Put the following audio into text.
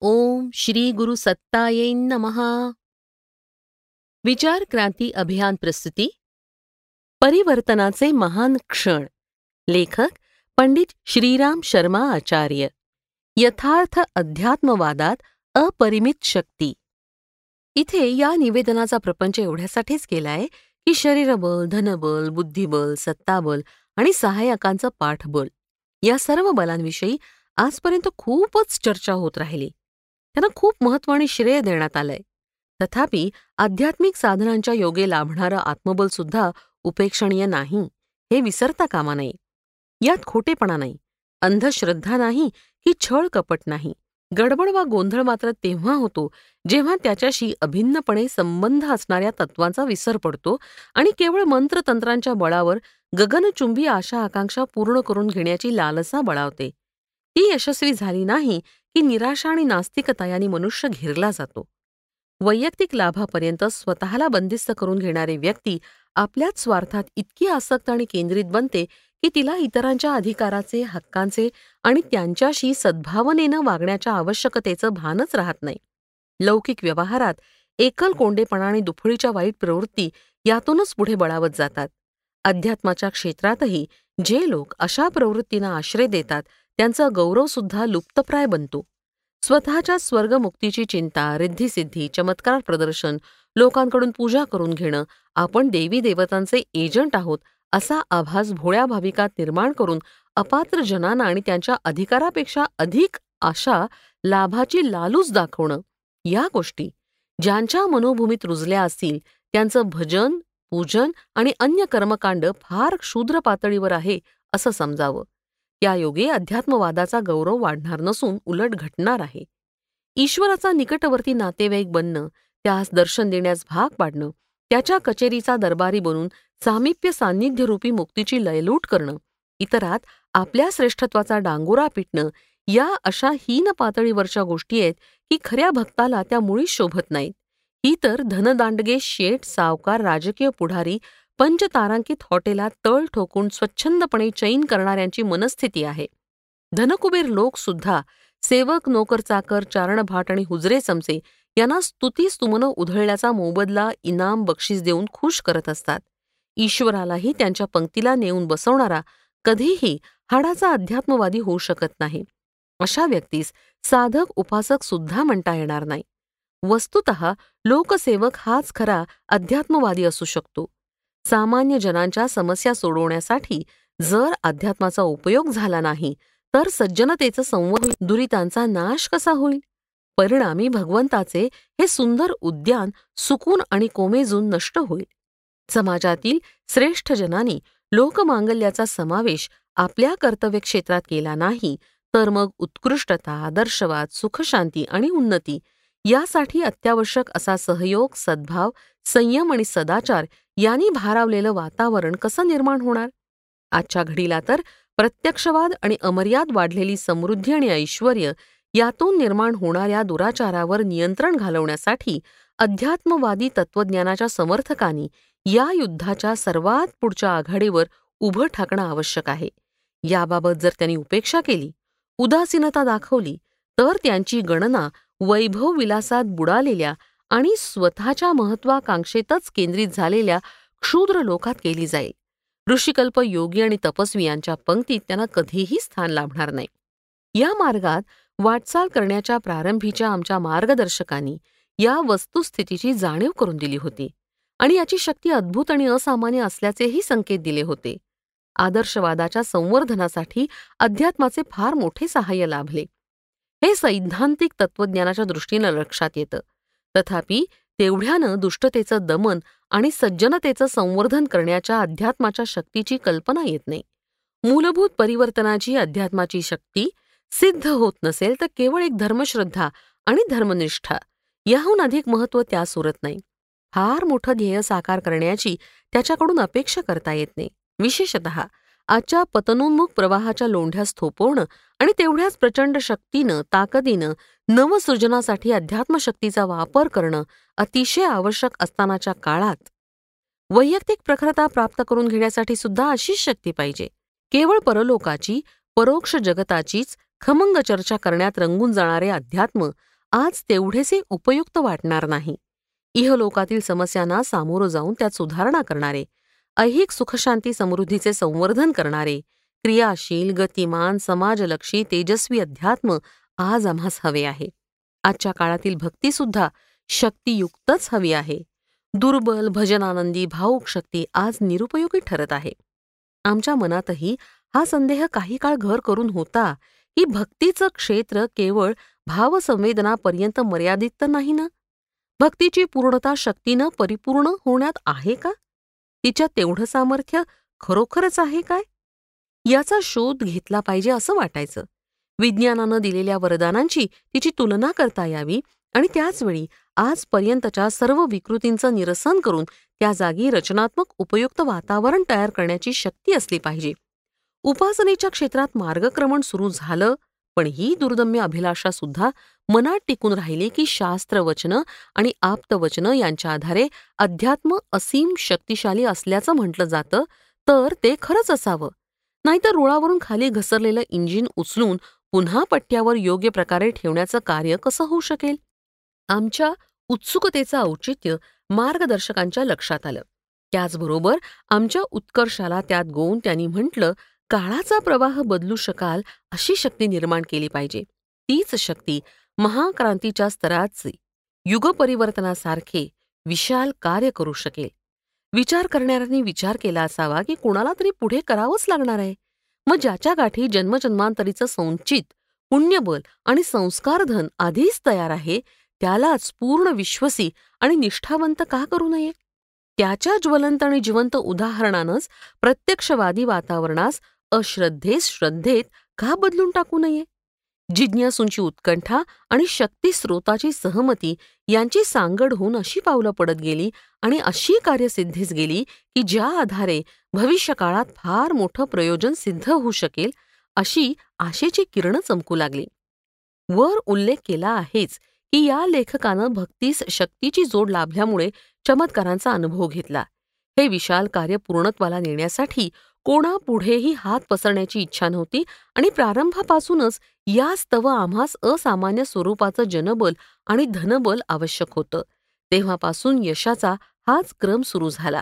ओम श्री गुरु सत्ताये नमहा विचार क्रांती अभियान प्रस्तुती। परिवर्तनाचे महान क्षण। लेखक पंडित श्रीराम शर्मा आचार्य। यथार्थ अध्यात्मवादात अपरिमित शक्ती। इथे या निवेदनाचा प्रपंच एवढ्यासाठीच केलाय की शरीरबल धनबल बुद्धिबल सत्ताबल आणि सहाय्यकांचं पाठबल या सर्व बलांविषयी आजपर्यंत खूपच चर्चा होत राहिली. त्यांना खूप महत्त्व आणि श्रेय देण्यात आलंय. तथापि आध्यात्मिक साधनांच्या योगे लाभणारं आत्मबल सुद्धा उपेक्षणीय नाही हे विसरता कामा नये. यात खोटेपणा नाही अंधश्रद्धा नाही की छळ कपट नाही. गडबड वा गोंधळ मात्र तेव्हा होतो जेव्हा त्याच्याशी अभिन्नपणे संबंध असणाऱ्या तत्वांचा विसर पडतो आणि केवळ मंत्रतंत्रांच्या बळावर गगनचुंबी आशा आकांक्षा पूर्ण करून घेण्याची लालसा बळावते. ती यशस्वी झाली नाही की निराशा आणि नास्तिकता यांनी मनुष्य घेरला जातो. वैयक्तिक लाभापर्यंत स्वतःला बंदिस्त करून घेणारी व्यक्ती आपल्याच स्वार्थात इतकी आसक्त आणि केंद्रित बनते की तिला इतरांच्या अधिकाराचे हक्कांचे आणि त्यांच्याशी सद्भावनेनं वागण्याच्या आवश्यकतेचं भानच राहत नाही. लौकिक व्यवहारात एकल कोंडेपणा आणि दुफळीच्या वाईट प्रवृत्ती यातूनच पुढे बळावत जातात. अध्यात्माच्या क्षेत्रातही जे लोक अशा प्रवृत्तींना आश्रय देतात त्यांचा गौरवसुद्धा लुप्तप्राय बनतो. स्वतःच्या स्वर्गमुक्तीची चिंता रिद्धिसिद्धी चमत्कार प्रदर्शन लोकांकडून पूजा करून घेणं आपण देवी देवतांचे एजंट आहोत असा आभास भोळ्या भाविकात निर्माण करून अपात्र जनांना आणि त्यांच्या अधिकारापेक्षा अधिक आशा लाभाची लालूच दाखवणं या गोष्टी. ज्यांच्या मनोभूमीत रुजल्या असतील त्यांचं भजन पूजन आणि अन्य कर्मकांड फार क्षुद्र पातळीवर आहे असं समजावं. त्यायोगे अध्यात्मवादाचा गौरव वाढणार नसून उलट घटणार आहे. ईश्वराचा निकटवर्ती नातेवाईक बनणं त्यास दर्शन देण्यास भाग पाडणं त्याच्या कचेरीचा दरबारी बनून सामिप्य सान्निध्यरूपी मुक्तीची लयलूट करणं इतरात आपल्या श्रेष्ठत्वाचा डांगोरा पिटणं या अशा हीन पातळीवरच्या गोष्टी आहेत की खऱ्या भक्ताला त्या मुळीच शोभत नाहीत. ही तर धनदांडगे शेठ सावकार राजकीय पुढारी पंचतारांकित हॉटेलात तळ ठोकून स्वच्छंदपणे चैन करणाऱ्यांची मनस्थिती आहे. धनकुबेर लोक सुद्धा सेवक नोकर चाकर चारणभाट आणि हुजरे समसे यांना स्तुती स्तुमनं उधळल्याचा मोबदला इनाम बक्षीस देऊन खुश करत असतात. ईश्वरालाही त्यांच्या पंक्तीला नेऊन बसवणारा कधीही हाडाचा अध्यात्मवादी होऊ शकत नाही. अशा व्यक्तीस साधक उपासक सुद्धा म्हणता येणार नाही. वस्तुत लोकसेवक हाच खरा अध्यात्मवादी असू शकतो. सामान्य जनांच्या समस्या सोडवण्यासाठी जर अध्यात्माचा उपयोग झाला नाही तर सज्जनतेचं संवर्धन दुरितांचा नाश कसा होईल? परिणामी भगवंताचे हे सुंदर उद्यान सुकून आणि कोमेजून नष्ट होईल. समाजातील श्रेष्ठ जनांनी लोकमांगल्याचा समावेश आपल्या कर्तव्य क्षेत्रात केला नाही तर मग उत्कृष्टता आदर्शवाद सुखशांती आणि उन्नती यासाठी अत्यावश्यक असा सहयोग सद्भाव संयम आणि सदाचार यांनी भारावलेलं वातावरण कसं निर्माण होणार? आजच्या घडीला तर प्रत्यक्षवाद आणि अमर्याद वाढलेली समृद्धी आणि ऐश्वर यातून निर्माण होणाऱ्या दुराचारावर नियंत्रण घालवण्यासाठी अध्यात्मवादी तत्वज्ञानाच्या समर्थकांनी या युद्धाच्या सर्वात पुढच्या आघाडीवर उभं ठाकणं आवश्यक आहे. याबाबत जर त्यांनी उपेक्षा केली उदासीनता दाखवली तर त्यांची गणना वैभव विलासात बुडालेल्या आणि स्वतःच्या महत्वाकांक्षेतच केंद्रित झालेल्या क्षुद्र लोकात केली जाईल. ऋषिकल्प योगी आणि तपस्वी यांच्या पंक्तीत त्यांना कधीही स्थान लाभणार नाही. या मार्गात वाटचाल करण्याच्या प्रारंभीच्या आमच्या मार्गदर्शकांनी या वस्तुस्थितीची जाणीव करून दिली होती आणि याची शक्ती अद्भुत आणि असामान्य असल्याचेही संकेत दिले होते. आदर्शवादाच्या संवर्धनासाठी अध्यात्माचे फार मोठे सहाय्य लाभले. हे सैद्धांतिक तत्वज्ञानाच्या दृष्टीनं लक्षात येतं. तथापि तेवढ्यानं दुष्टतेचं दमन आणि सज्जनतेचं संवर्धन करण्याच्या अध्यात्माच्या शक्तीची कल्पना येत नाही. मूलभूत परिवर्तनाची अध्यात्माची शक्ती सिद्ध होत नसेल तर केवळ एक धर्मश्रद्धा आणि धर्मनिष्ठा याहून अधिक महत्त्व त्यास उरत नाही. फार मोठं ध्येय साकार करण्याची त्याच्याकडून अपेक्षा करता येत नाही. विशेषत आजच्या पतनोन्मुख प्रवाहाच्या लोंढ्यास थोपवणं आणि तेवढ्याच प्रचंड शक्तीनं ताकदीनं नवसृजनासाठी अध्यात्मशक्तीचा वापर करणं अतिशय आवश्यक असतानाच्या काळात. वैयक्तिक प्रखरता प्राप्त करून घेण्यासाठी सुद्धा अशीच शक्ती पाहिजे. केवळ परलोकाची परोक्ष जगताचीच खमंग चर्चा करण्यात रंगून जाणारे अध्यात्म आज तेवढेसे उपयुक्त वाटणार नाही. इहलोकातील समस्यांना सामोरं जाऊन त्यात सुधारणा करणारे ऐहिक सुखशांती समृद्धीचे संवर्धन करणारे क्रियाशील गतिमान समाजलक्षी तेजस्वी अध्यात्म आज आम्हास हवे आहे. आजच्या काळातील भक्तीसुद्धा शक्तियुक्तच हवी आहे. दुर्बल भजनानंदी भाऊक शक्ती आज निरुपयोगी ठरत आहे. आमच्या मनातही हा संदेह काही काळ घर करून होता की भक्तीचं क्षेत्र केवळ भावसंवेदनापर्यंत मर्यादित तर नाही ना? भक्तीची पूर्णता शक्तीनं परिपूर्ण होण्यात आहे का? तिच्या तेवढं सामर्थ्य खरोखरच आहे काय? याचा शोध घेतला पाहिजे असं वाटायचं. विज्ञानानं दिलेल्या वरदानांची तिची तुलना करता यावी आणि त्याचवेळी आजपर्यंतच्या सर्व विकृतींचं निरसन करून त्या जागी रचनात्मक उपयुक्त वातावरण तयार करण्याची शक्ती असली पाहिजे. उपासनेच्या क्षेत्रात मार्गक्रमण सुरू झालं पण ही दुर्दम्य अभिलाषा सुद्धा मनात टिकून राहिली की शास्त्रवचनं आणि आप्तवचनं यांच्या आधारे अध्यात्म असीम शक्तिशाली असल्याचं म्हटलं जातं तर ते खरंच असावं. नाहीतर रुळावरून खाली घसरलेलं इंजिन उचलून पुन्हा पट्ट्यावर योग्य प्रकारे ठेवण्याचं कार्य कसं होऊ शकेल? आमच्या उत्सुकतेचं औचित्य मार्गदर्शकांच्या लक्षात आलं. त्याचबरोबर आमच्या उत्कर्षाला त्यात गोवून त्यांनी म्हटलं काळाचा प्रवाह बदलू शकाल अशी शक्ती निर्माण केली पाहिजे. तीच शक्ती महाक्रांतीच्या स्तराचे युगपरिवर्तनासारखे विशाल कार्य करू शकेल. विचार करणाऱ्यांनी विचार केला असावा की कुणाला तरी पुढे करावंच लागणार आहे. मग ज्याच्या गाठी जन्मजन्मांतरीचं संचित पुण्यबल आणि संस्कारधन आधीच तयार आहे त्यालाच पूर्ण विश्वसी आणि निष्ठावंत का करू नये? त्याच्या ज्वलंत आणि जिवंत उदाहरणानंच प्रत्यक्षवादी वातावरणास अश्रद्धेस श्रद्धेत का बदलून टाकू नये? जिज्ञासूंची उत्कंठा आणि शक्तीस्रोताची सहमती यांची सांगड होऊन अशी पावलं पडत गेली आणि अशी कार्यसिद्धीस गेली की ज्या आधारे भविष्यकाळात फार मोठं प्रयोजन सिद्ध होऊ शकेल अशी आशेची किरणं चमकू लागली. वर उल्लेख केला आहेच की या लेखकानं भक्तीस शक्तीची जोड लाभल्यामुळे चमत्कारांचा अनुभव घेतला. हे विशाल कार्य पूर्णत्वाला नेण्यासाठी कोणापुढेही हात पसरण्याची इच्छा नव्हती आणि प्रारंभापासूनच या स्तव आम्हास असामान्य स्वरूपाचं जनबल आणि धनबल आवश्यक होतं. तेव्हापासून यशाचा हाच क्रम सुरू झाला.